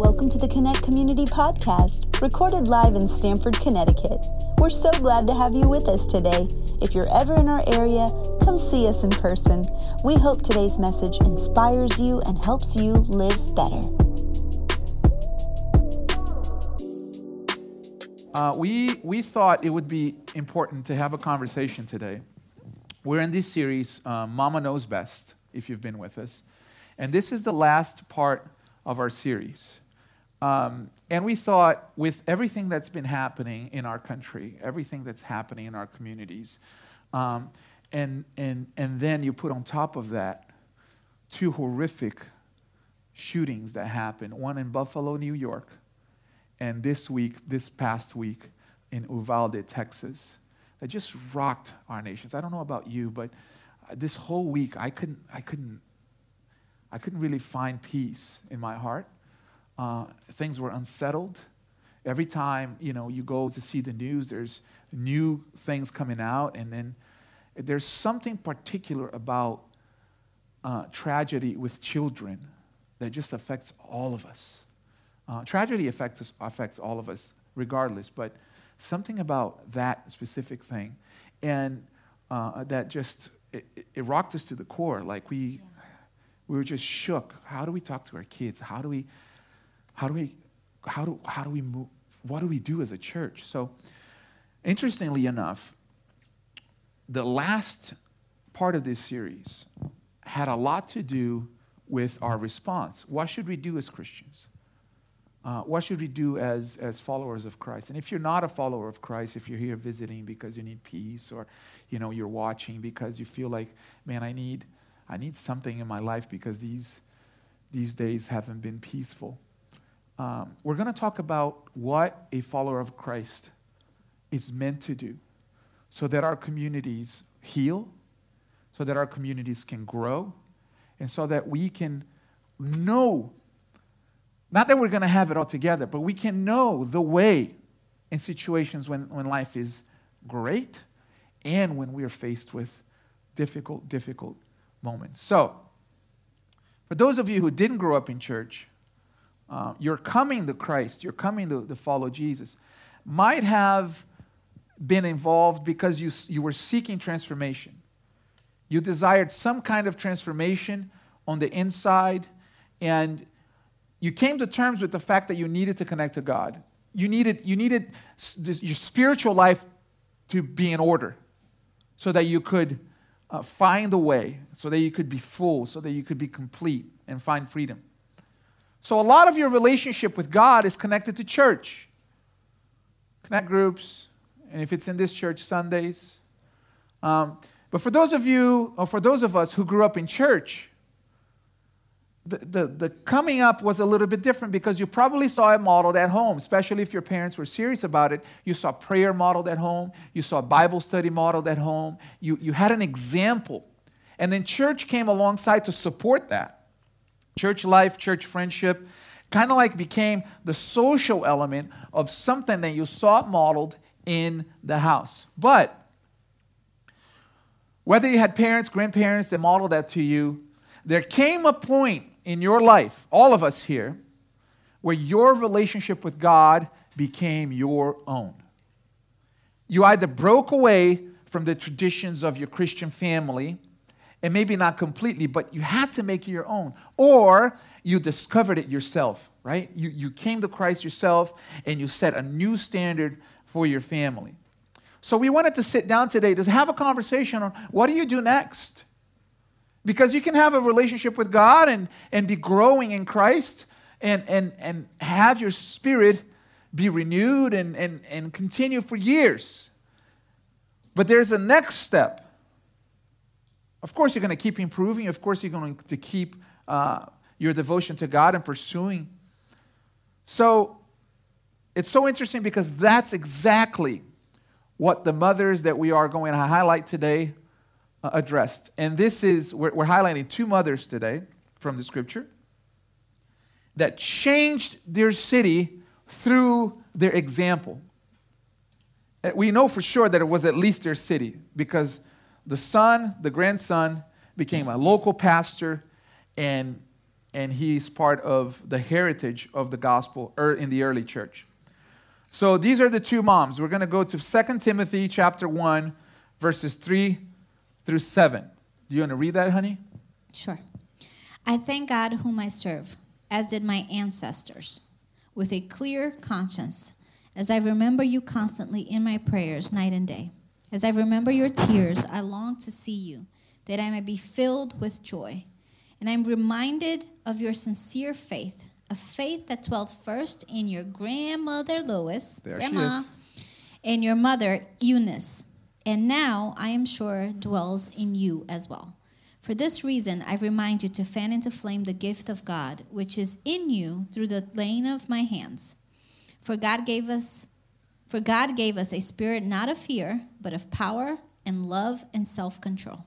Welcome to the Connect Community Podcast, recorded live in Stamford, Connecticut. We're so glad to have you with us today. If you're ever in our area, come see us in person. We hope today's message inspires you and helps you live better. Uh, we, we thought it would be important to have a conversation today. We're in this series, uh, Mama Knows Best, if you've been with us. And this is the last part of our series. Um, and we thought, with everything that's been happening in our country, everything that's happening in our communities, um, and, and, and then you put on top of that two horrific shootings that happened one in Buffalo, New York, and this week, this past week, in Uvalde, Texas, that just rocked our nations. I don't know about you, but this whole week I couldn't, I couldn't, I couldn't really find peace in my heart. Uh, things were unsettled. Every time you know you go to see the news, there's new things coming out, and then there's something particular about uh, tragedy with children that just affects all of us. Uh, tragedy affects, us, affects all of us regardless, but something about that specific thing, and uh, that just it, it, rocked us to the core. Like we, we were just shook. How do we talk to our kids? How do we, how do we, how do how do we move? What do we do as a church? So, interestingly enough, the last part of this series had a lot to do with our response. What should we do as Christians? Uh, what should we do as, as followers of Christ? And if you're not a follower of Christ, if you're here visiting because you need peace or you know you're watching because you feel like, man, I need I need something in my life because these these days haven't been peaceful. Um, we're going to talk about what a follower of Christ is meant to do so that our communities heal, so that our communities can grow, and so that we can know not that we're going to have it all together, but we can know the way in situations when, when life is great and when we are faced with difficult, difficult moments. So, for those of you who didn't grow up in church, uh, you're coming to Christ, you're coming to, to follow Jesus, might have been involved because you, you were seeking transformation. You desired some kind of transformation on the inside, and you came to terms with the fact that you needed to connect to God. You needed, you needed your spiritual life to be in order so that you could uh, find a way, so that you could be full, so that you could be complete and find freedom. So, a lot of your relationship with God is connected to church, connect groups, and if it's in this church, Sundays. Um, but for those of you, or for those of us who grew up in church, the, the, the, coming up was a little bit different because you probably saw it modeled at home, especially if your parents were serious about it. You saw prayer modeled at home, you saw Bible study modeled at home, you, you had an example. And then church came alongside to support that. Church life, church friendship, kind of like became the social element of something that you saw modeled in the house. But whether you had parents, grandparents that modeled that to you, there came a point in your life, all of us here, where your relationship with God became your own. You either broke away from the traditions of your Christian family, and maybe not completely, but you had to make it your own, or you discovered it yourself, right? You, you came to Christ yourself and you set a new standard for your family. So we wanted to sit down today to have a conversation on what do you do next? Because you can have a relationship with God and, and be growing in Christ and, and, and have your spirit be renewed and, and, and continue for years. But there's a next step. Of course, you're going to keep improving. Of course, you're going to keep uh, your devotion to God and pursuing. So it's so interesting because that's exactly what the mothers that we are going to highlight today uh, addressed. And this is, we're, we're highlighting two mothers today from the scripture that changed their city through their example. We know for sure that it was at least their city because the son, the grandson, became a local pastor and and he's part of the heritage of the gospel er, in the early church. So these are the two moms. We're going to go to 2 Timothy chapter 1 verses 3 through 7. Do you want to read that, honey? Sure. I thank God whom I serve, as did my ancestors, with a clear conscience, as I remember you constantly in my prayers night and day. As I remember your tears, I long to see you, that I may be filled with joy. And I'm reminded of your sincere faith, a faith that dwelt first in your grandmother Lois, There grandma, and your mother Eunice, and now I am sure dwells in you as well. For this reason, I remind you to fan into flame the gift of God, which is in you through the laying of my hands. For God gave us for God gave us a spirit not of fear, but of power and love and self-control.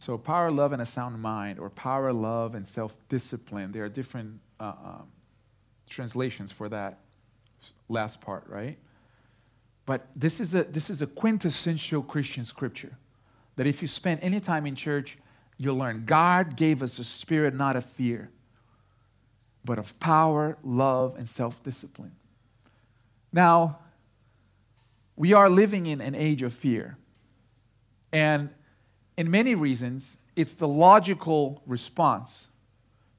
So, power, love, and a sound mind, or power, love, and self discipline. There are different uh, um, translations for that last part, right? But this is, a, this is a quintessential Christian scripture that if you spend any time in church, you'll learn God gave us a spirit not of fear, but of power, love, and self discipline. Now, we are living in an age of fear. And in many reasons, it's the logical response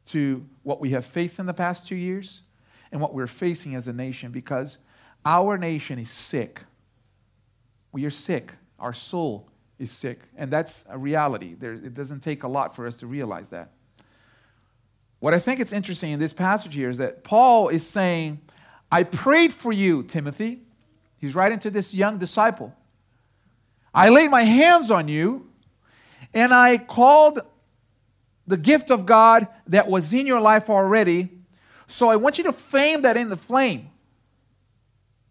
to what we have faced in the past two years and what we're facing as a nation because our nation is sick. We are sick. Our soul is sick. And that's a reality. There, it doesn't take a lot for us to realize that. What I think is interesting in this passage here is that Paul is saying, I prayed for you, Timothy. He's writing to this young disciple. I laid my hands on you, and I called the gift of God that was in your life already. So I want you to fame that in the flame.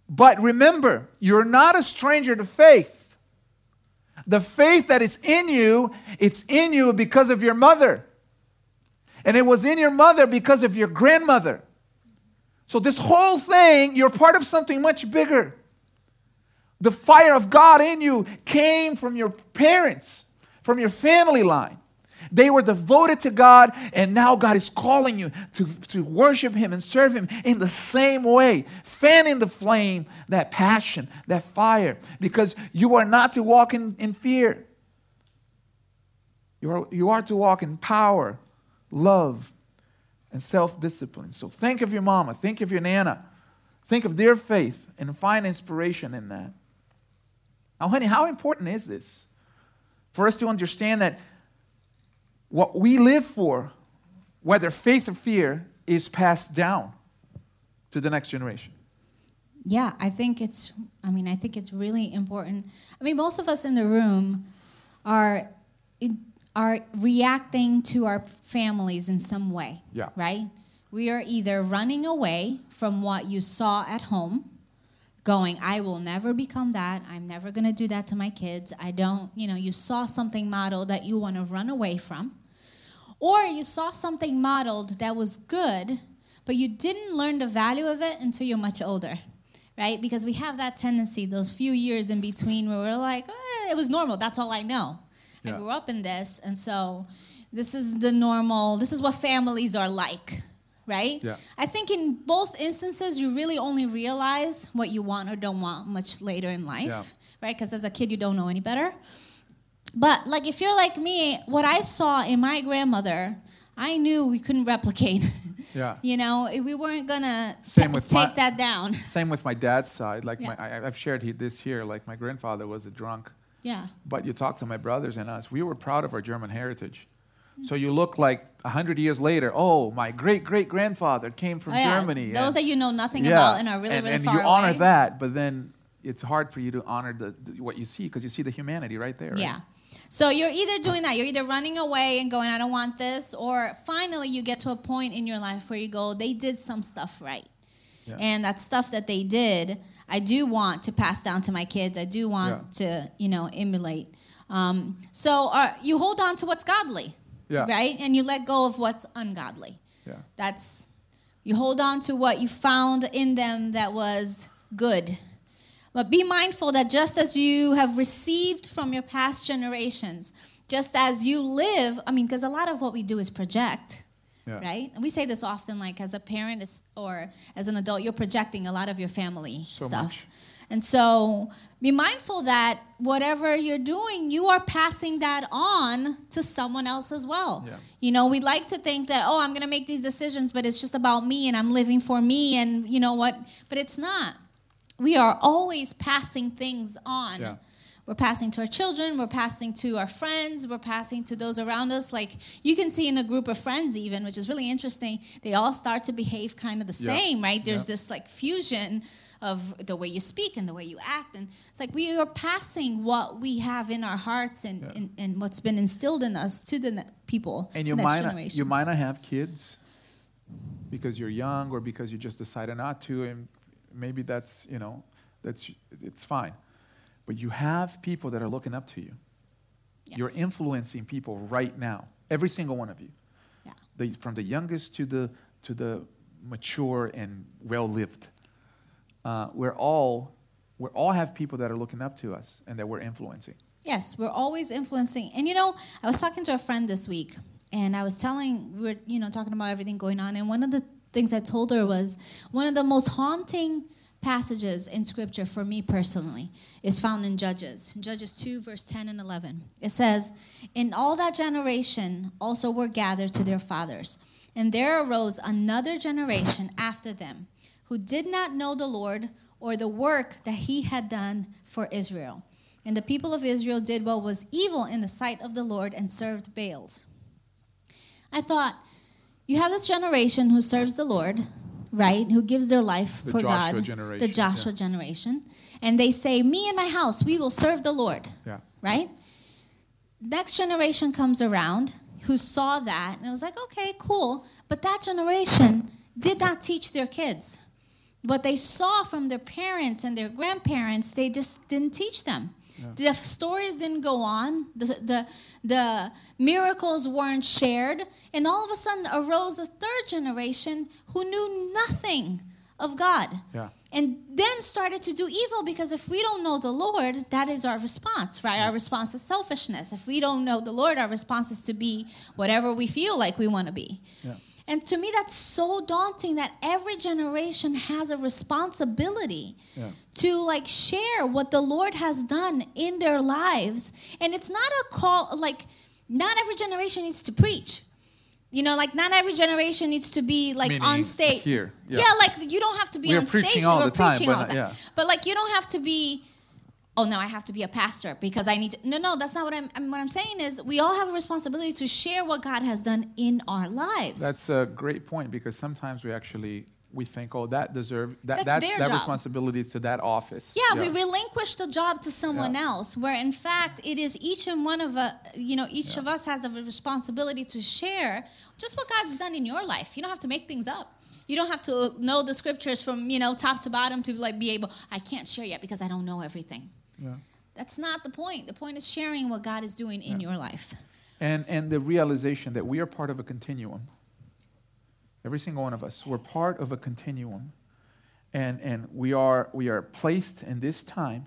But remember, you're not a stranger to faith. The faith that is in you, it's in you because of your mother. And it was in your mother because of your grandmother. So, this whole thing, you're part of something much bigger. The fire of God in you came from your parents, from your family line. They were devoted to God, and now God is calling you to, to worship Him and serve Him in the same way. fanning the flame that passion, that fire, because you are not to walk in, in fear. You are, you are to walk in power, love, and self discipline. So think of your mama, think of your nana, think of their faith, and find inspiration in that. Now, honey, how important is this? For us to understand that what we live for, whether faith or fear, is passed down to the next generation. Yeah, I think it's I mean, I think it's really important. I mean, most of us in the room are are reacting to our families in some way. Yeah. Right? We are either running away from what you saw at home, going, I will never become that. I'm never going to do that to my kids. I don't, you know, you saw something modeled that you want to run away from. Or you saw something modeled that was good, but you didn't learn the value of it until you're much older, right? Because we have that tendency, those few years in between where we're like, eh, it was normal. That's all I know. Yeah. I grew up in this, and so this is the normal, this is what families are like, right? Yeah. I think in both instances, you really only realize what you want or don't want much later in life, Yeah. right? Because as a kid, you don't know any better. But like if you're like me, what I saw in my grandmother, I knew we couldn't replicate. Yeah. you know, eh, we weren't gonna Same with take my- that down. Same with my dad's side. Like Yeah. my, I, I've shared he, this here. Like my grandfather was a drunk, Yeah. but you talk to my brothers and us. We were proud of our German heritage. So you look like a hundred years later. Oh, my great great grandfather came from Oh, yeah. Germany. Those and- that you know nothing about and are really, and, really and far you honor away. that, but then it's hard for you to honor the, the- what you see because you see the humanity right there. right? Yeah. So you're either doing that, you're either running away and going, I don't want this, or finally you get to a point in your life where you go, they did some stuff right. Yeah. And that stuff that they did, I do want to pass down to my kids. I do want to, you know, emulate. Um, so uh, you hold on to what's godly, Yeah. right? And you let go of what's ungodly. Yeah. That's you hold on to what you found in them that was good. But be mindful that just as you have received from your past generations, just as you live, I mean, because a lot of what we do is project, Yeah. right? And we say this often, like as a parent or as an adult, you're projecting a lot of your family So stuff. much. And so be mindful that whatever you're doing, you are passing that on to someone else as well. Yeah. You know, we like to think that, oh, I'm going to make these decisions, but it's just about me and I'm living for me and you know what? But it's not. We are always passing things on. Yeah. We're passing to our children, we're passing to our friends, we're passing to those around us. Like you can see in a group of friends, even, which is really interesting, they all start to behave kind of the Yeah. same, right? There's Yeah. this like fusion of the way you speak and the way you act. And it's like we are passing what we have in our hearts and, Yeah. and, and what's been instilled in us to the ne- people, And you next might, not, you might not have kids because you're young or because you just decided not to, and maybe that's, you know, that's, it's fine. But you have people that are looking up to you. Yeah. You're influencing people right now, every single one of you. Yeah. The, from the youngest to the, to the mature and well lived. Uh, we're all, we all have people that are looking up to us and that we're influencing. Yes, we're always influencing. And you know, I was talking to a friend this week, and I was telling, we were, you know, talking about everything going on, and one of the things I told her was one of the most haunting passages in scripture for me personally is found in Judges, Judges 2, verse 10 and 11. It says, In all that generation also were gathered to their fathers, and there arose another generation after them who did not know the Lord or the work that he had done for Israel. And the people of Israel did what was evil in the sight of the Lord and served Baals. I thought, you have this generation who serves the Lord, right? Who gives their life The for Joshua God. generation, the Joshua generation. And they say, Me and my house, we will serve the Lord, Yeah. right? Next generation comes around who saw that and it was like, okay, cool. But that generation did not teach their kids. What they saw from their parents and their grandparents, they just didn't teach them. The stories didn't go on. The, the, the miracles weren't shared. And all of a sudden arose a third generation who knew nothing of God. Yeah. And then started to do evil because if we don't know the Lord, that is our response, right? Our response is selfishness. If we don't know the Lord, our response is to be whatever we feel like we want to be. Yeah. And to me, that's so daunting that every generation has a responsibility Yeah. to like share what the Lord has done in their lives. And it's not a call, like, not every generation needs to preach. You know, like not every generation needs to be like Meaning on stage. here, yeah. like you don't have to be We're on stage. preaching all time, preaching but all the time. yeah. But like you don't have to be oh no i have to be a pastor because i need to no no that's not what i'm, I'm what i'm saying is we all have a responsibility to share what god has done in our lives That's a great point because sometimes we actually we think, oh, that deserve that That's that's, that job. responsibility to that office. yeah, we relinquish the job to someone Yeah. else where in fact it is each and one of us you know each Yeah. of us has the responsibility to share just what god's done in your life you don't have to make things up you don't have to know the scriptures from you know top to bottom to like be able i can't share yet because i don't know everything Yeah. that's not the point the point is sharing what god is doing in your life And and the realization that we are part of a continuum. Every single one of us, we're part of a continuum, and and we are we are placed in this time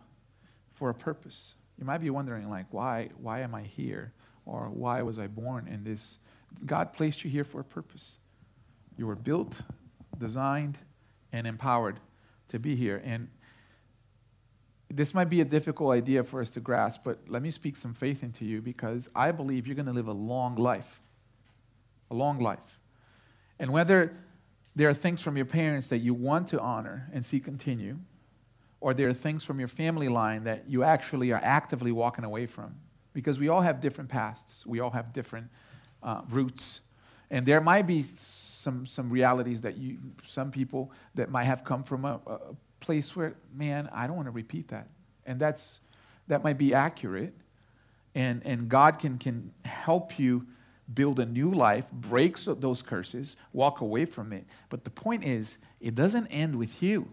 for a purpose. You might be wondering, like, why why am I here, or why was I born in this? God placed you here for a purpose. You were built, designed, and empowered to be here. And this might be a difficult idea for us to grasp, but let me speak some faith into you because I believe you're going to live a long life. A long life. And whether there are things from your parents that you want to honor and see continue, or there are things from your family line that you actually are actively walking away from, because we all have different pasts, we all have different uh, roots, and there might be some some realities that you some people that might have come from a, a place where man I don't want to repeat that, and that's that might be accurate, and and God can can help you build a new life, break those curses, walk away from it. But the point is, it doesn't end with you.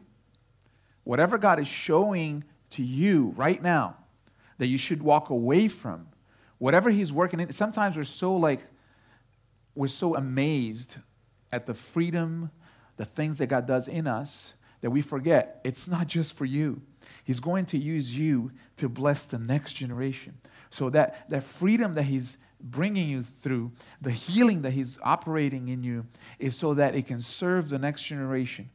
Whatever God is showing to you right now that you should walk away from, whatever He's working in, sometimes we're so like, we're so amazed at the freedom, the things that God does in us, that we forget it's not just for you. He's going to use you to bless the next generation. So that, that freedom that He's bringing you through, the healing that He's operating in you, is so that it can serve the next generation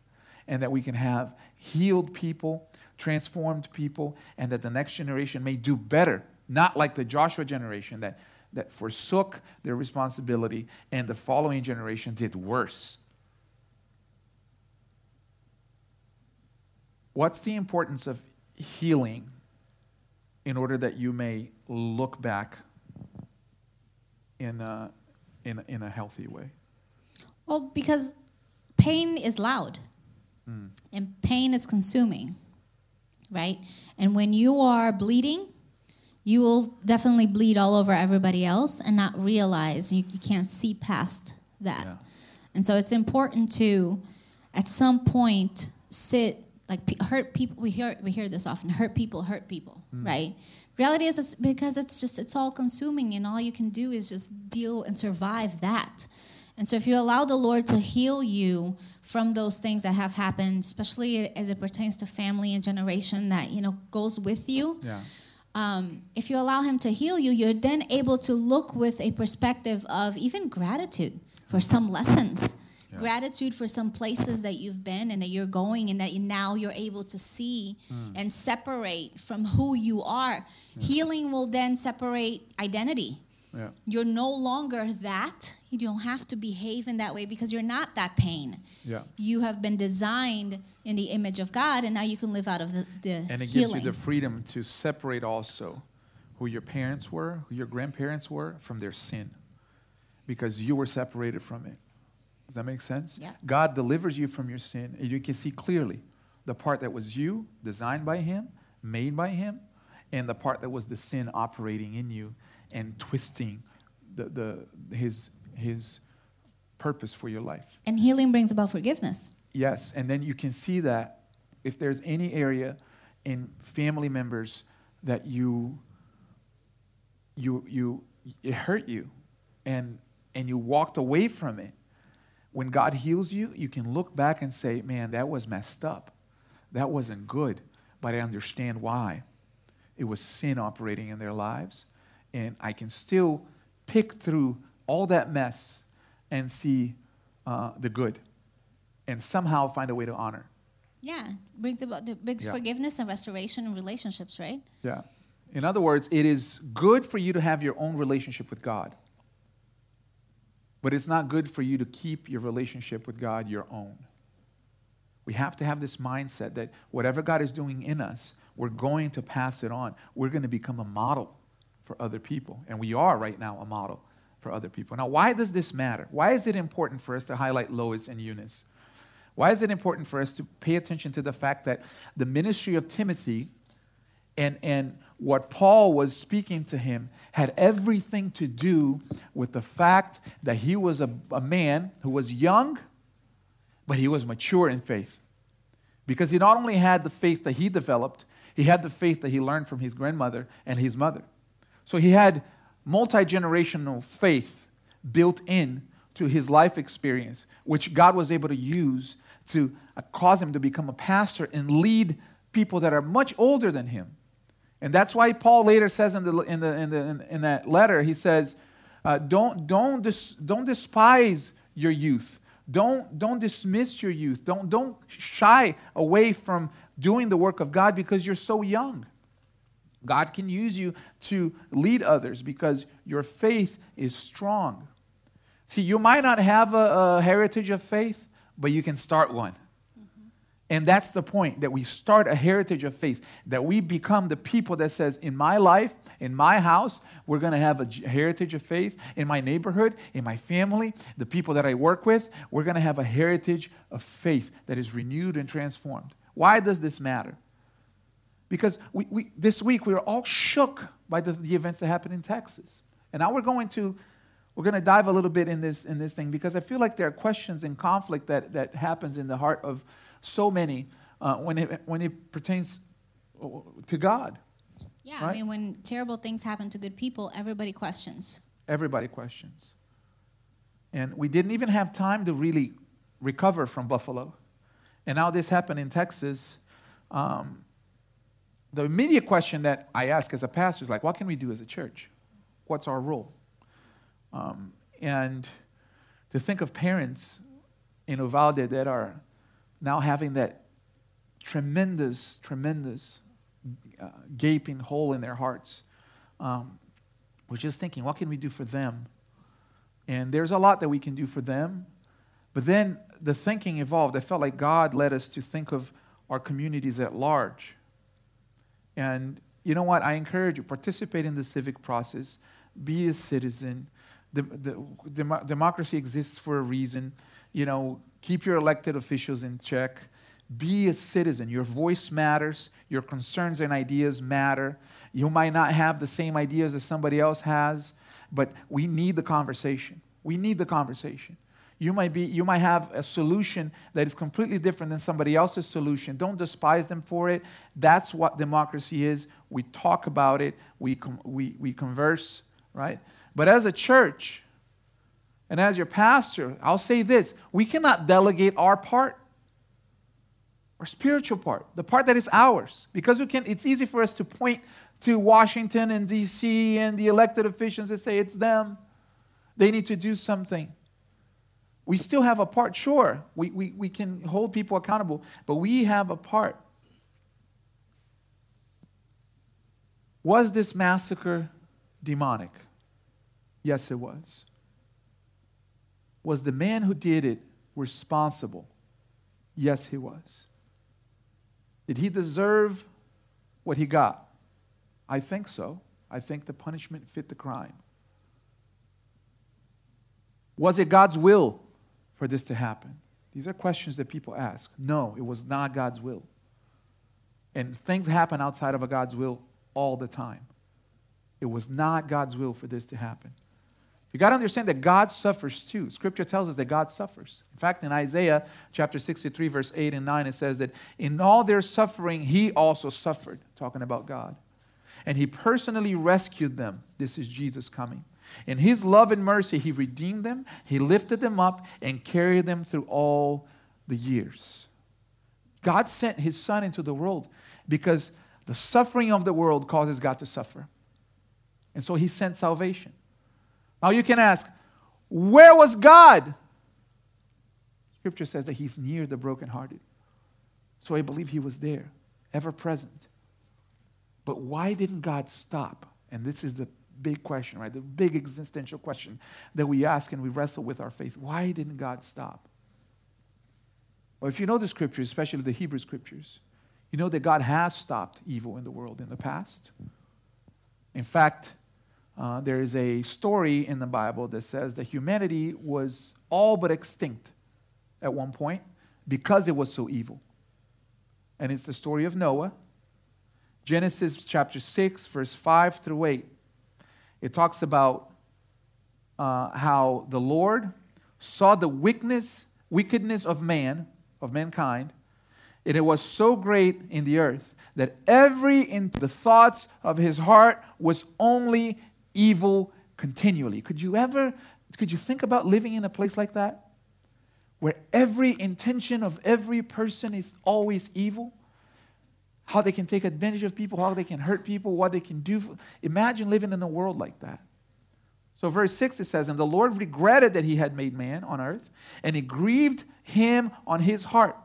and that we can have healed people, transformed people, and that the next generation may do better, not like the Joshua generation that, that forsook their responsibility and the following generation did worse. What's the importance of healing in order that you may look back in a, in, in a healthy way? Well, because pain is loud mm. and pain is consuming, right? And when you are bleeding, you will definitely bleed all over everybody else and not realize you, you can't see past that. Yeah. And so it's important to, at some point, sit like hurt people we hear we hear this often hurt people hurt people mm. right reality is it's because it's just it's all consuming and all you can do is just deal and survive that and so if you allow the lord to heal you from those things that have happened especially as it pertains to family and generation that you know goes with you yeah. um, if you allow him to heal you you're then able to look with a perspective of even gratitude for some lessons yeah. gratitude for some places that you've been and that you're going and that you, now you're able to see mm. and separate from who you are yeah. healing will then separate identity yeah. you're no longer that you don't have to behave in that way because you're not that pain yeah. you have been designed in the image of god and now you can live out of the, the and it healing. gives you the freedom to separate also who your parents were who your grandparents were from their sin because you were separated from it does that make sense? Yeah. God delivers you from your sin, and you can see clearly the part that was you, designed by Him, made by Him, and the part that was the sin operating in you and twisting the, the, his, his purpose for your life. And healing brings about forgiveness. Yes, and then you can see that if there's any area in family members that you you you it hurt you and and you walked away from it when God heals you, you can look back and say, man, that was messed up. That wasn't good, but I understand why. It was sin operating in their lives. And I can still pick through all that mess and see uh, the good and somehow find a way to honor. Yeah, brings about the brings yeah. forgiveness and restoration in relationships, right? Yeah. In other words, it is good for you to have your own relationship with God. But it's not good for you to keep your relationship with God your own. We have to have this mindset that whatever God is doing in us, we're going to pass it on. We're going to become a model for other people. And we are right now a model for other people. Now, why does this matter? Why is it important for us to highlight Lois and Eunice? Why is it important for us to pay attention to the fact that the ministry of Timothy and, and what Paul was speaking to him had everything to do with the fact that he was a, a man who was young, but he was mature in faith. Because he not only had the faith that he developed, he had the faith that he learned from his grandmother and his mother. So he had multi generational faith built in to his life experience, which God was able to use to cause him to become a pastor and lead people that are much older than him and that's why Paul later says in, the, in, the, in, the, in that letter, he says, uh, don't, don't, dis, don't despise your youth. Don't, don't dismiss your youth. Don't, don't shy away from doing the work of God because you're so young. God can use you to lead others because your faith is strong. See, you might not have a, a heritage of faith, but you can start one. And that's the point that we start a heritage of faith, that we become the people that says, in my life, in my house, we're going to have a heritage of faith. In my neighborhood, in my family, the people that I work with, we're going to have a heritage of faith that is renewed and transformed. Why does this matter? Because we, we, this week we were all shook by the, the events that happened in Texas. And now we're going to we're going to dive a little bit in this in this thing because I feel like there are questions and conflict that, that happens in the heart of so many uh, when, it, when it pertains to God. Yeah, right? I mean, when terrible things happen to good people, everybody questions. Everybody questions. And we didn't even have time to really recover from Buffalo. And now this happened in Texas. Um, the immediate question that I ask as a pastor is like, what can we do as a church? What's our role? Um, and to think of parents in Uvalde that are now having that tremendous, tremendous uh, gaping hole in their hearts. Um, we're just thinking, what can we do for them? And there's a lot that we can do for them. But then the thinking evolved. I felt like God led us to think of our communities at large. And you know what? I encourage you participate in the civic process, be a citizen. The, the, democracy exists for a reason. You know, keep your elected officials in check. Be a citizen. Your voice matters. Your concerns and ideas matter. You might not have the same ideas as somebody else has, but we need the conversation. We need the conversation. You might, be, you might have a solution that is completely different than somebody else's solution. Don't despise them for it. That's what democracy is. We talk about it, we, com- we, we converse, right? But as a church, and as your pastor, I'll say this we cannot delegate our part, our spiritual part, the part that is ours. Because we can, it's easy for us to point to Washington and D.C. and the elected officials and say it's them. They need to do something. We still have a part, sure. We, we, we can hold people accountable, but we have a part. Was this massacre demonic? Yes, it was. Was the man who did it responsible? Yes, he was. Did he deserve what he got? I think so. I think the punishment fit the crime. Was it God's will for this to happen? These are questions that people ask. No, it was not God's will. And things happen outside of a God's will all the time. It was not God's will for this to happen. You got to understand that God suffers too. Scripture tells us that God suffers. In fact, in Isaiah chapter 63, verse 8 and 9, it says that in all their suffering, he also suffered, talking about God. And he personally rescued them. This is Jesus coming. In his love and mercy, he redeemed them, he lifted them up, and carried them through all the years. God sent his son into the world because the suffering of the world causes God to suffer. And so he sent salvation. Now you can ask, where was God? Scripture says that he's near the brokenhearted. So I believe he was there, ever present. But why didn't God stop? And this is the big question, right? The big existential question that we ask and we wrestle with our faith. Why didn't God stop? Well, if you know the scriptures, especially the Hebrew scriptures, you know that God has stopped evil in the world in the past. In fact, uh, there is a story in the Bible that says that humanity was all but extinct at one point because it was so evil. And it's the story of Noah. Genesis chapter 6, verse 5 through 8 it talks about uh, how the Lord saw the wickedness, wickedness of man, of mankind, and it was so great in the earth that every in the thoughts of his heart was only evil continually. Could you ever, could you think about living in a place like that? Where every intention of every person is always evil? how they can take advantage of people, how they can hurt people, what they can do. Imagine living in a world like that. So, verse 6 it says, And the Lord regretted that he had made man on earth, and he grieved him on his heart.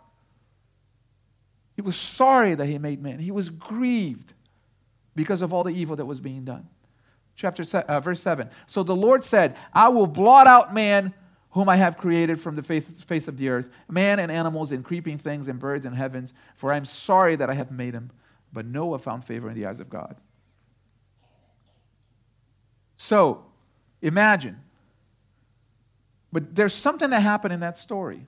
He was sorry that he made man. He was grieved because of all the evil that was being done. Chapter uh, verse 7. So the Lord said, I will blot out man whom I have created from the face of the earth, man and animals and creeping things and birds and heavens, for I am sorry that I have made him. But Noah found favor in the eyes of God. So, imagine. But there's something that happened in that story.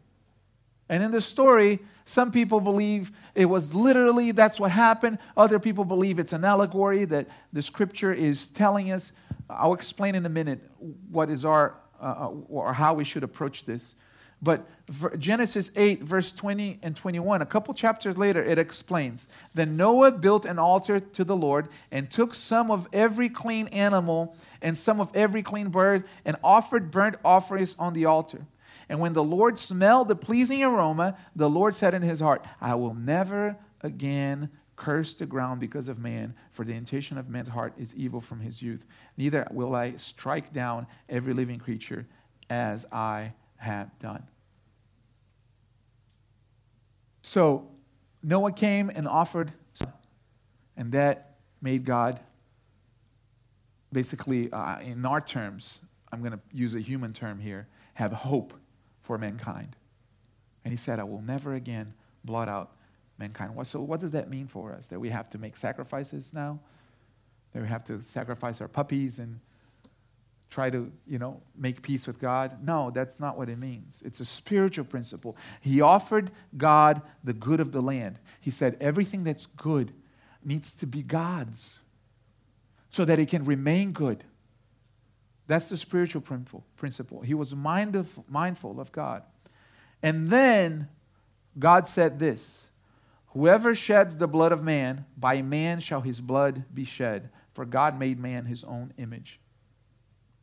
And in the story, some people believe it was literally that's what happened. Other people believe it's an allegory that the scripture is telling us. I'll explain in a minute what is our uh, or how we should approach this. But Genesis 8, verse 20 and 21, a couple chapters later, it explains Then Noah built an altar to the Lord and took some of every clean animal and some of every clean bird and offered burnt offerings on the altar. And when the Lord smelled the pleasing aroma, the Lord said in his heart, I will never again Curse the ground because of man, for the intention of man's heart is evil from his youth. Neither will I strike down every living creature as I have done. So Noah came and offered, and that made God basically, uh, in our terms, I'm going to use a human term here, have hope for mankind. And he said, I will never again blot out mankind. So, what does that mean for us? That we have to make sacrifices now? That we have to sacrifice our puppies and try to, you know, make peace with God? No, that's not what it means. It's a spiritual principle. He offered God the good of the land. He said, everything that's good needs to be God's so that it can remain good. That's the spiritual principle. He was mindful of God. And then God said this Whoever sheds the blood of man, by man shall his blood be shed, for God made man his own image.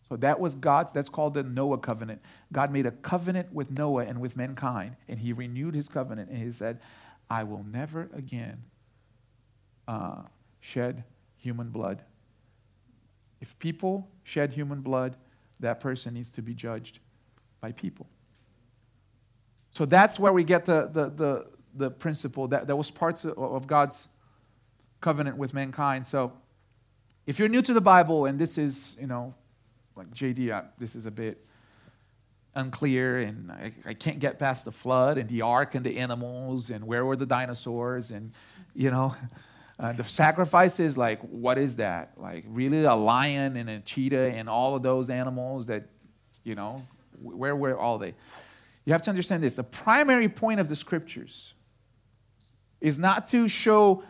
So that was God's, that's called the Noah covenant. God made a covenant with Noah and with mankind, and he renewed his covenant, and he said, I will never again uh, shed human blood. If people shed human blood, that person needs to be judged by people. So that's where we get the, the, the, the principle that, that was parts of, of God's covenant with mankind. So if you're new to the Bible and this is, you know, like JD, I, this is a bit unclear and I, I, can't get past the flood and the ark and the animals and where were the dinosaurs and, you know, uh, the sacrifices, like, what is that? Like, really a lion and a cheetah and all of those animals that, you know, where were all they? You have to understand this. The primary point of the scriptures is not to show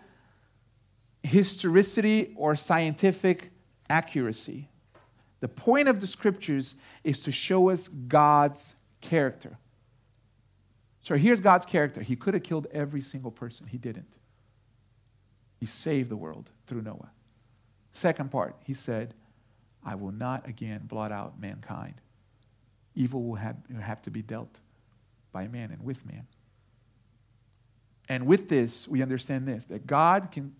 historicity or scientific accuracy. The point of the scriptures is to show us God's character. So here's God's character. He could have killed every single person, he didn't. He saved the world through Noah. Second part, he said, I will not again blot out mankind. Evil will have, will have to be dealt by man and with man. And with this, we understand this that God can,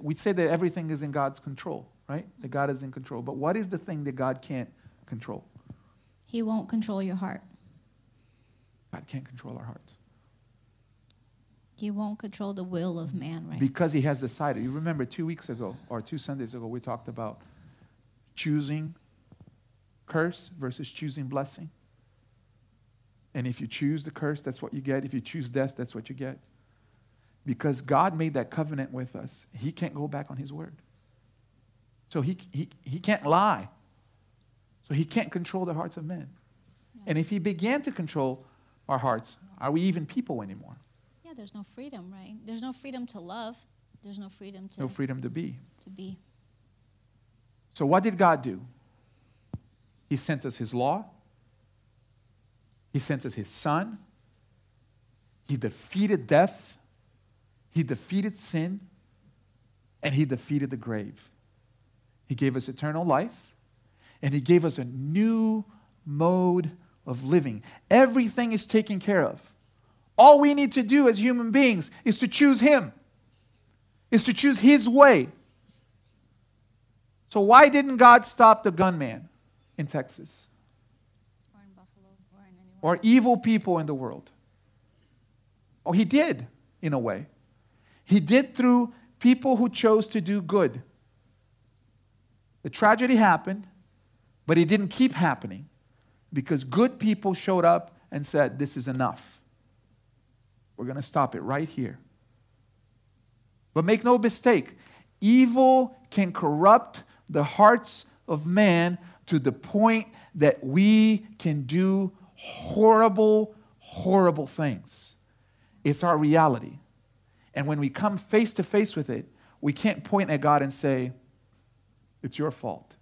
we say that everything is in God's control, right? That God is in control. But what is the thing that God can't control? He won't control your heart. God can't control our hearts. He won't control the will of man, right? Because he has decided. You remember two weeks ago or two Sundays ago, we talked about choosing curse versus choosing blessing. And if you choose the curse, that's what you get. If you choose death, that's what you get. Because God made that covenant with us, He can't go back on His word. So He, he, he can't lie. So He can't control the hearts of men. Yeah. And if He began to control our hearts, are we even people anymore? There's no freedom, right? There's no freedom to love. There's no freedom to No freedom to be. To be. So what did God do? He sent us his law. He sent us his son. He defeated death. He defeated sin. And he defeated the grave. He gave us eternal life. And he gave us a new mode of living. Everything is taken care of. All we need to do as human beings is to choose him, is to choose his way. So, why didn't God stop the gunman in Texas? or evil people in the world. Oh, he did, in a way. He did through people who chose to do good. The tragedy happened, but it didn't keep happening because good people showed up and said, This is enough. We're going to stop it right here. But make no mistake, evil can corrupt the hearts of man to the point that we can do horrible, horrible things. It's our reality. And when we come face to face with it, we can't point at God and say, It's your fault.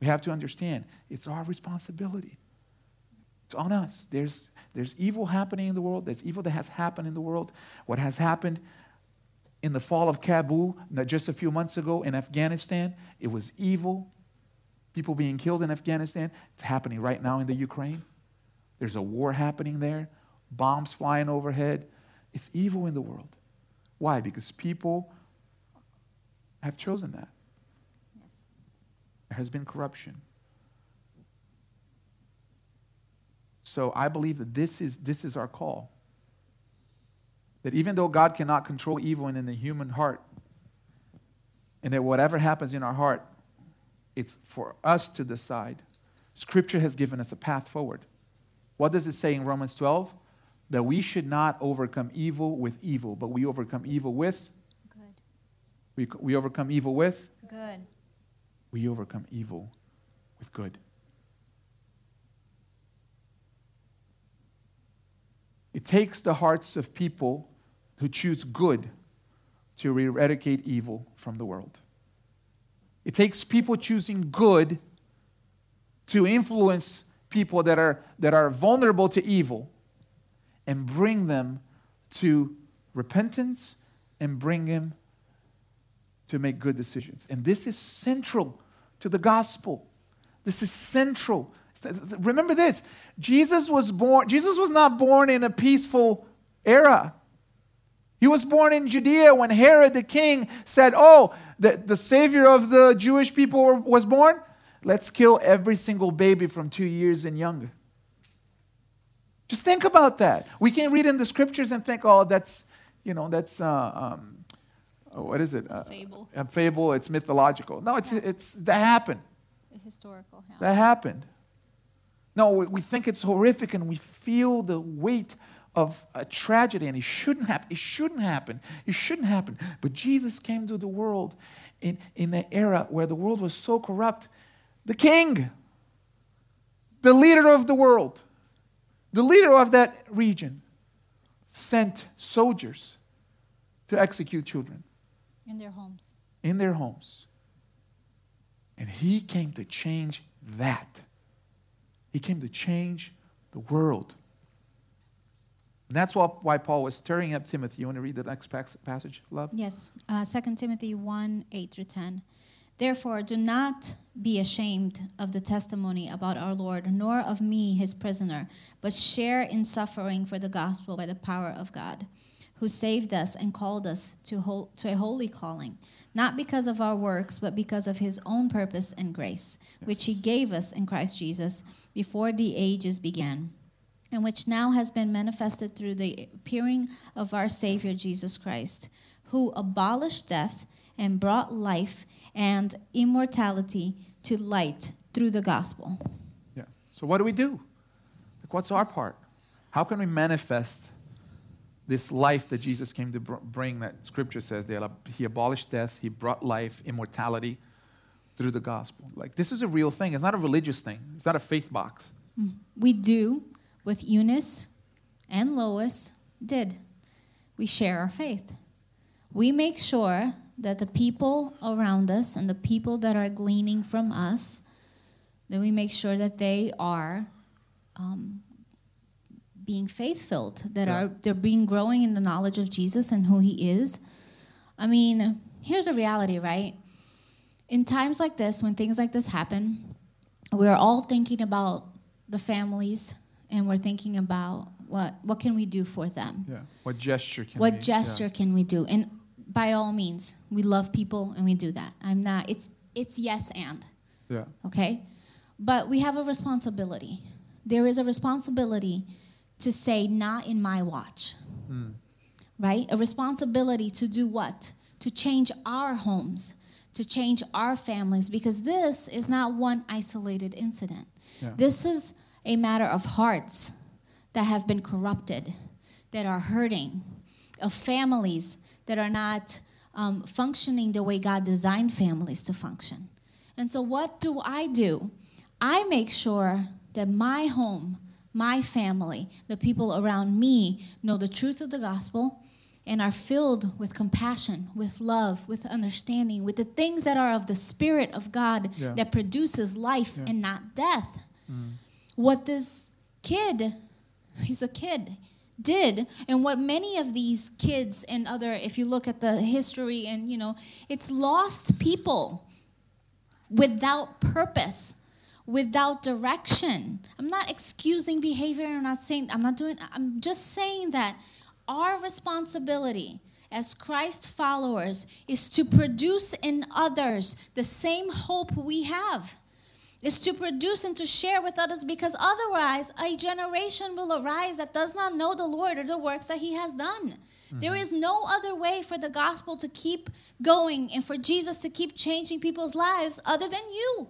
We have to understand it's our responsibility. It's on us. There's, there's evil happening in the world. There's evil that has happened in the world. What has happened in the fall of Kabul just a few months ago in Afghanistan, it was evil. People being killed in Afghanistan. It's happening right now in the Ukraine. There's a war happening there, bombs flying overhead. It's evil in the world. Why? Because people have chosen that. Yes. There has been corruption. So I believe that this is, this is our call. That even though God cannot control evil in, the human heart, and that whatever happens in our heart, it's for us to decide. Scripture has given us a path forward. What does it say in Romans 12? That we should not overcome evil with evil, but we overcome evil with, Good. we, we overcome evil with, Good. we overcome evil with good. It takes the hearts of people who choose good to eradicate evil from the world. It takes people choosing good to influence people that are, that are vulnerable to evil and bring them to repentance and bring them to make good decisions. And this is central to the gospel. This is central. Remember this Jesus was born, Jesus was not born in a peaceful era. He was born in Judea when Herod the king said, Oh, the, the savior of the Jewish people was born. Let's kill every single baby from two years and younger. Just think about that. We can read in the scriptures and think, oh, that's, you know, that's, uh, um, what is it? Uh, Fable. A fable, it's mythological. No, it's, it's, that happened. Historical. Yeah. That happened. No, we, think it's horrific and we feel the weight of a tragedy and it shouldn't happen. It shouldn't happen. It shouldn't happen. But Jesus came to the world in, in an era where the world was so corrupt. The king, the leader of the world, the leader of that region, sent soldiers to execute children In their homes. in their homes. And he came to change that. He came to change the world. And that's why, Paul was stirring up Timothy. You want to read the next passage, love? Yes, uh, 2 Timothy 1 8 through 10. Therefore, do not be ashamed of the testimony about our Lord, nor of me, his prisoner, but share in suffering for the gospel by the power of God, who saved us and called us to, to a holy calling, not because of our works, but because of his own purpose and grace, which he gave us in Christ Jesus before the ages began and which now has been manifested through the appearing of our Savior Jesus Christ, who abolished death and brought life and immortality to light through the gospel. Yeah. So what do we do? Like, what's our part? How can we manifest this life that Jesus came to br- bring that scripture says he abolished death, he brought life, immortality through the gospel. Like this is a real thing. It's not a religious thing. It's not a faith box. We do with Eunice and Lois did. We share our faith. We make sure that the people around us and the people that are gleaning from us, that we make sure that they are um, being faith filled, that Yeah. are they're being growing in the knowledge of Jesus and who He is. I mean, here's a reality, right? In times like this, when things like this happen, we're all thinking about the families and we're thinking about what what can we do for them Yeah. What gesture can what we, gesture can we do and by all means we love people and we do that i'm not it's it's yes and Yeah. yeah. okay but we have a responsibility there is a responsibility to say not in my watch. Right? A responsibility to do what? To change our homes to change our families because this is not one isolated incident. Yeah. this is a matter of hearts that have been corrupted that are hurting of families that are not um, functioning the way god designed families to function. And so what do i do? I make sure that my home my family the people around me know the truth of the gospel and are filled with compassion, with love, with understanding, with the things that are of the Spirit of God Yeah. that produces life Yeah. and not death. Mm. What this kid, he's a kid, did, and what many of these kids and other, if you look at the history and, you know, it's lost people without purpose without direction i'm not excusing behavior i'm not saying i'm not doing i'm just saying that our responsibility as Christ followers is to produce in others the same hope we have. Is to produce and to share with others because otherwise a generation will arise that does not know the Lord or the works that He has done. Mm-hmm. There is no other way for the gospel to keep going and for Jesus to keep changing people's lives other than you.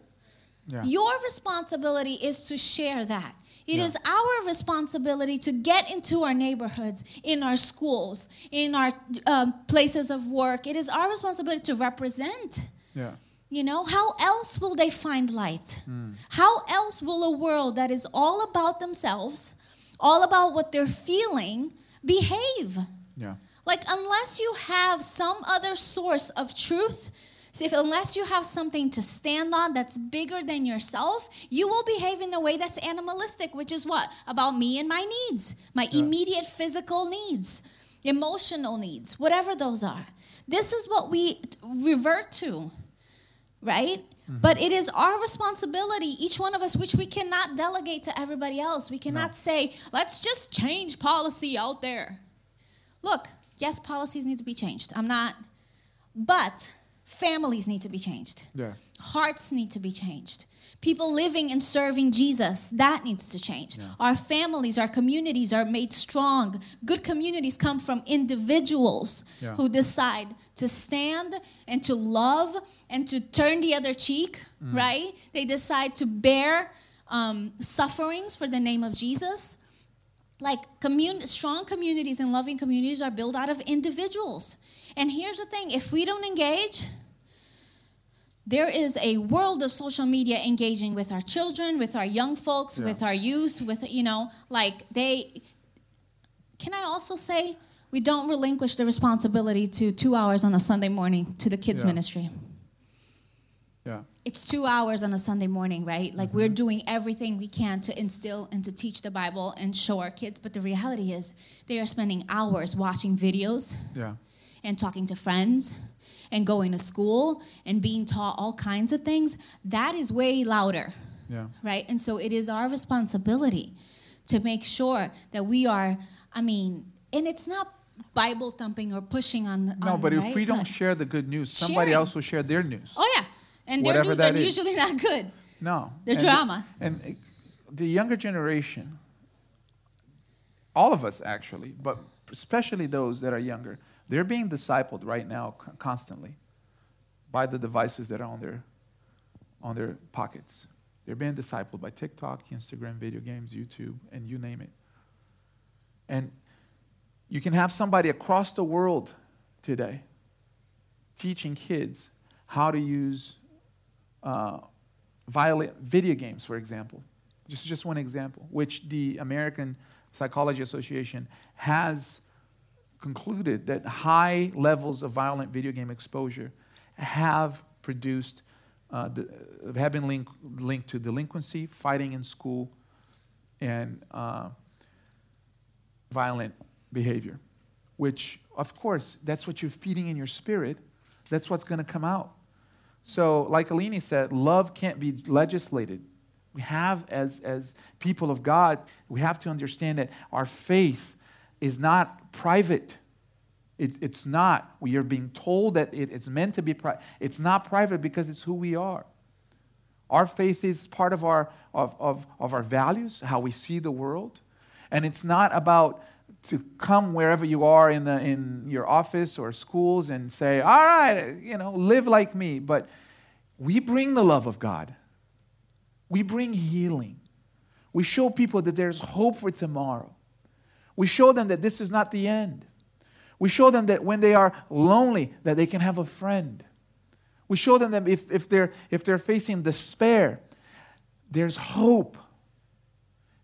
Yeah. Your responsibility is to share that. It Yeah. is our responsibility to get into our neighborhoods, in our schools, in our um, places of work. It is our responsibility to represent. Yeah. You know, how else will they find light? How else will a world that is all about themselves, all about what they're feeling, behave? Yeah. Like, unless you have some other source of truth, if unless you have something to stand on that's bigger than yourself, you will behave in a way that's animalistic, which is what? About me and my needs, my immediate physical needs, emotional needs, whatever those are. This is what we revert to, right? Mm-hmm. But it is our responsibility, each one of us, which we cannot delegate to everybody else. We cannot say, let's just change policy out there. Look, yes, policies need to be changed. I'm not, but families need to be changed. Yeah. Hearts need to be changed. People living and serving Jesus, that needs to change. Our families, our communities are made strong. Good communities come from individuals Yeah. who decide to stand and to love and to turn the other cheek, right? They decide to bear um, sufferings for the name of Jesus like commun- strong communities and loving communities are built out of individuals and here's the thing if we don't engage there is a world of social media engaging with our children with our young folks Yeah. with our youth with you know like they can i also say we don't relinquish the responsibility to two hours on a sunday morning to the kids Yeah. ministry Yeah. it's two hours on a Sunday morning, right? Like we're mm-hmm. doing everything we can to instill and to teach the Bible and show our kids. But the reality is, they are spending hours watching videos Yeah. and talking to friends and going to school and being taught all kinds of things. That is way louder, Yeah. right? And so it is our responsibility to make sure that we are, I mean, and it's not Bible thumping or pushing on. No, on, but if we don't But- share the good news, somebody Sharing. else will share their news. oh yeah, and their news are is. usually not good. No. They're And- drama. And uh, the younger generation, all of us actually, but especially those that are younger, they're being discipled right now constantly by the devices that are on their on their pockets. They're being discipled by TikTok, Instagram, video games, YouTube, and you name it. And you can have somebody across the world today teaching kids how to use uh, violent video games, for example. Just, just one example, which the American Psychology Association has concluded that high levels of violent video game exposure have produced, uh, the, have been link, linked to delinquency, fighting in school, and uh, violent behavior. Which, of course, that's what you're feeding in your spirit. That's what's going to come out. So, like Alini said, love can't be legislated. We have, as, as people of God, we have to understand that our faith is not private. It, it's not. We are being told that it, it's meant to be private. It's not private because it's who we are. Our faith is part of our, of, of, of our values, how we see the world. And it's not about to come wherever you are in, the, in your office or schools and say, all right, you know, live like me. But we bring the love of God. We bring healing. We show people that there's hope for tomorrow. We show them that this is not the end. We show them that when they are lonely, that they can have a friend. We show them that if, if, they're, if they're facing despair, there's hope.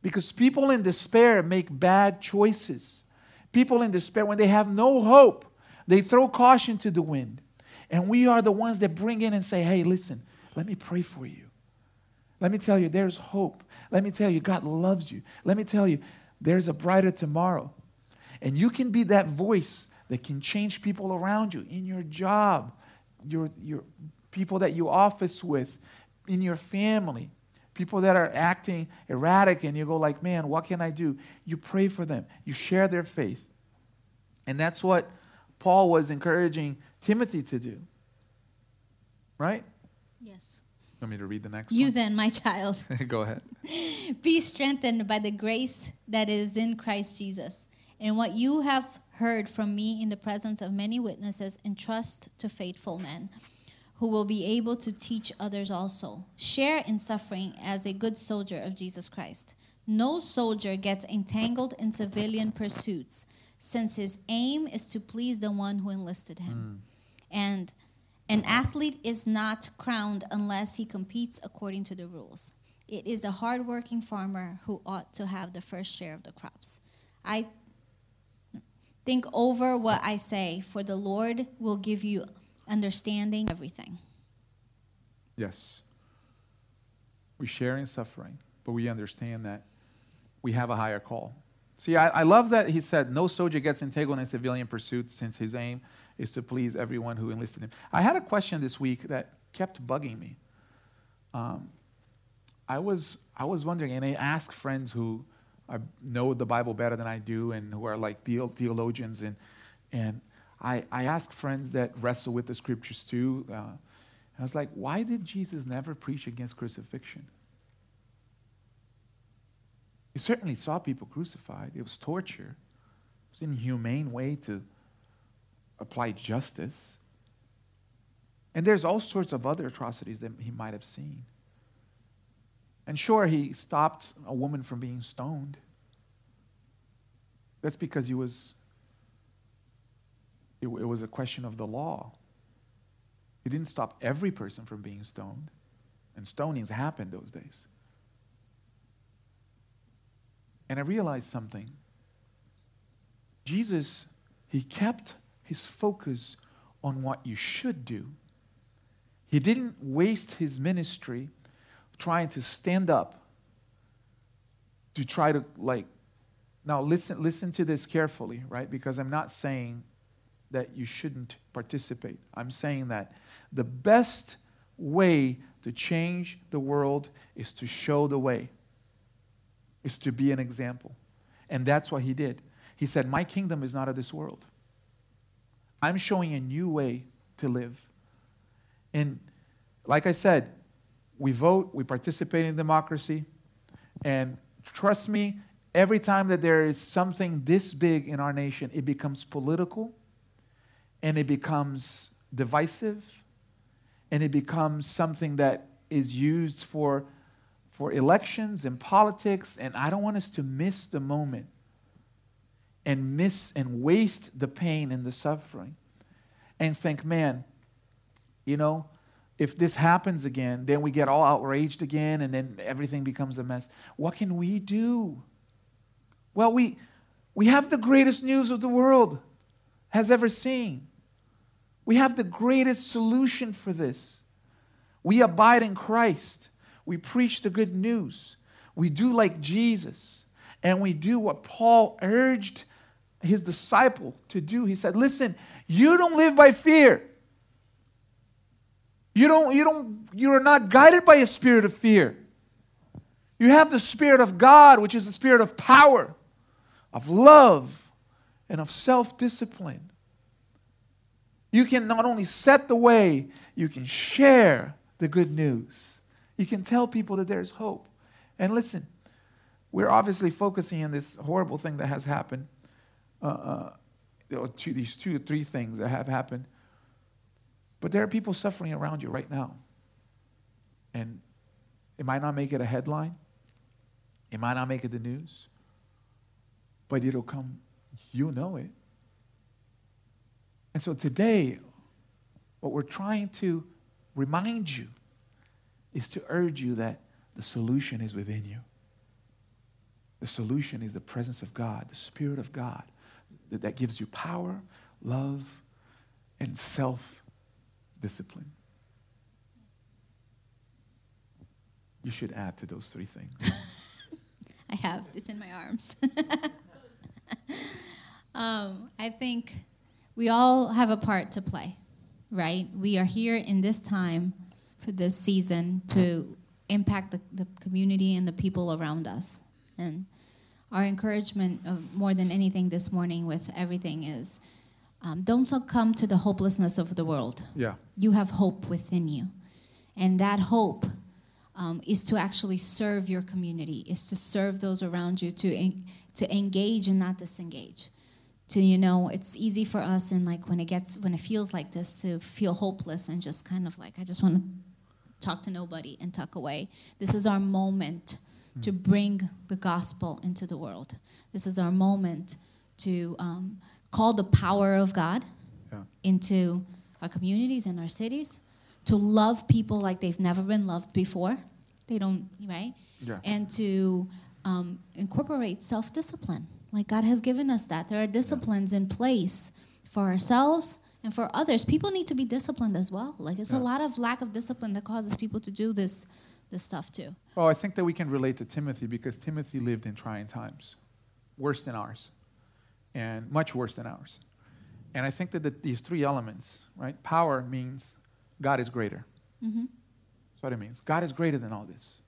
Because people in despair make bad choices. People in despair, when they have no hope, they throw caution to the wind. And we are the ones that bring in and say, hey, listen, let me pray for you. Let me tell you, there's hope. Let me tell you, God loves you. Let me tell you, there's a brighter tomorrow. And you can be that voice that can change people around you in your job, your, your people that you office with, in your family, people that are acting erratic, and you go like, man, what can I do? You pray for them. You share their faith. And that's what Paul was encouraging Timothy to do. Right? Want me to read the next You one? then, my child, Go ahead. be strengthened by the grace that is in Christ Jesus. And what you have heard from me in the presence of many witnesses, entrust to faithful men who will be able to teach others also. Share in suffering as a good soldier of Jesus Christ. No soldier gets entangled in civilian pursuits, since his aim is to please the one who enlisted him. Hmm. And an athlete is not crowned unless he competes according to the rules. It is the hardworking farmer who ought to have the first share of the crops. I think over what I say, for the Lord will give you understanding everything. Yes. We share in suffering, but we understand that we have a higher call. See, I, I love that he said, No soldier gets entangled in civilian pursuits since his aim is to please everyone who enlisted him. I had a question this week that kept bugging me. Um, I, was, I was wondering, and I asked friends who are, know the Bible better than I do and who are like theo- theologians, and, and I, I asked friends that wrestle with the scriptures too. Uh, I was like, why did Jesus never preach against crucifixion? He certainly saw people crucified. It was torture. It was an inhumane way to apply justice. And there's all sorts of other atrocities that he might have seen. And sure, he stopped a woman from being stoned. That's because he was, it, it was a question of the law. He didn't stop every person from being stoned. And stonings happened those days. And I realized something. Jesus, he kept his focus on what you should do. He didn't waste his ministry trying to stand up to try to like now listen listen to this carefully, right? Because I'm not saying that you shouldn't participate. I'm saying that the best way to change the world is to show the way. Is to be an example. And that's what he did. He said, "My kingdom is not of this world. I'm showing a new way to live." And like I said, we vote, we participate in democracy, and trust me, every time that there is something this big in our nation, it becomes political and it becomes divisive and it becomes something that is used for, for elections and politics. And I don't want us to miss the moment and miss and waste the pain and the suffering and think, man, you know, if this happens again, then we get all outraged again and then everything becomes a mess. What can we do? Well, we, we have the greatest news of the world has ever seen. We have the greatest solution for this. We abide in Christ. We preach the good news. We do like Jesus. And we do what Paul urged his disciple to do. He said, Listen, you don't live by fear. You don't, you don't, you are not guided by a spirit of fear. You have the Spirit of God, which is the spirit of power, of love, and of self discipline. You can not only set the way, you can share the good news. You can tell people that there's hope. And listen, we're obviously focusing on this horrible thing that has happened. Uh, uh, two, these two, three things that have happened. But there are people suffering around you right now. And it might not make it a headline, it might not make it the news, but it'll come, you know it. And so today, what we're trying to remind you is to urge you that the solution is within you. The solution is the presence of God, the Spirit of God, that, that gives you power, love, and self discipline. You should add to those three things. I have. It's in my arms. um, I think we all have a part to play, right? We are here in this time for this season to impact the, the community and the people around us. And our encouragement of more than anything this morning with everything is um, don't succumb to the hopelessness of the world. Yeah. You have hope within you. And that hope um, is to actually serve your community, is to serve those around you, to, en- to engage and not disengage. To, you know, it's easy for us and like when it gets, when it feels like this to feel hopeless and just kind of like, I just want to talk to nobody and tuck away. This is our moment to bring the gospel into the world. This is our moment to um, call the power of God Yeah. into our communities and our cities, to love people like they've never been loved before. They don't, right? Yeah. And to um, incorporate self discipline. Like God has given us that. There are disciplines in place for ourselves and for others. People need to be disciplined as well. Like it's a lot of lack of discipline that causes people to do this, this stuff too. Well, I think that we can relate to Timothy because Timothy lived in trying times, worse than ours, and much worse than ours. And I think that the, these three elements, right? Power means God is greater. hmm That's what it means. God is greater than all this.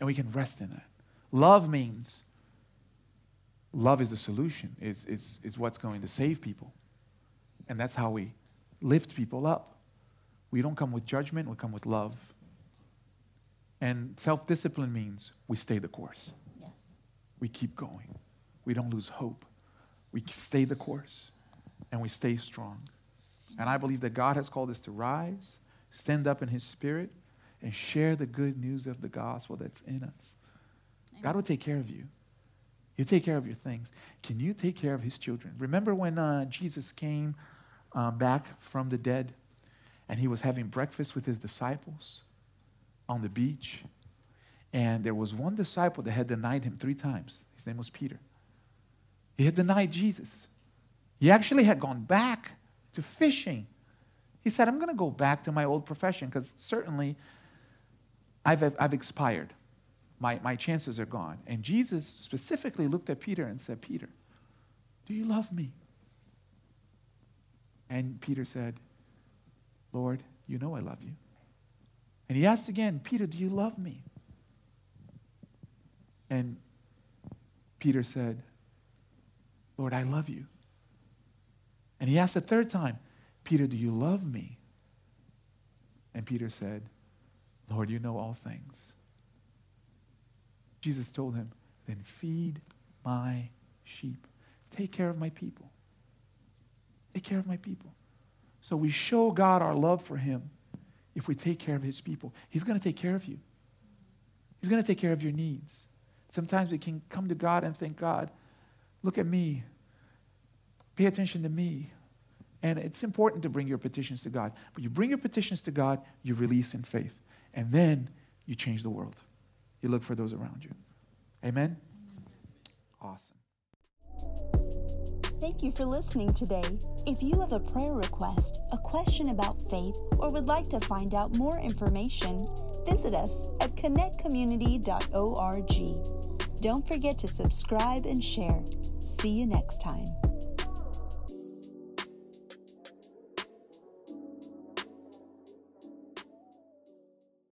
And we can rest in that. Love means love is the solution, is, is, is what's going to save people. And that's how we lift people up. We don't come with judgment, we come with love. And self discipline means we stay the course. Yes. We keep going. We don't lose hope. We stay the course and we stay strong. And I believe that God has called us to rise, stand up in His Spirit, and share the good news of the gospel that's in us. God will take care of you. You take care of your things. Can you take care of His children? Remember when uh, Jesus came uh, back from the dead and He was having breakfast with His disciples on the beach? And there was one disciple that had denied him three times. His name was Peter. He had denied Jesus. He actually had gone back to fishing. He said, I'm going to go back to my old profession because certainly I've, I've expired. My, my chances are gone. And Jesus specifically looked at Peter and said, Peter, do you love me? And Peter said, Lord, you know I love you. And he asked again, Peter, do you love me? And Peter said, Lord, I love you. And he asked a third time, Peter, do you love me? And Peter said, Lord, you know all things. Jesus told him, then feed my sheep. Take care of my people. Take care of my people. So we show God our love for him if we take care of his people. He's going to take care of you. He's going to take care of your needs. Sometimes we can come to God and think, God, look at me. Pay attention to me. And it's important to bring your petitions to God. But you bring your petitions to God, you release in faith. And then you change the world. You look for those around you. Amen? Awesome. Thank you for listening today. If you have a prayer request, a question about faith, or would like to find out more information, visit us at connectcommunity.org. Don't forget to subscribe and share. See you next time.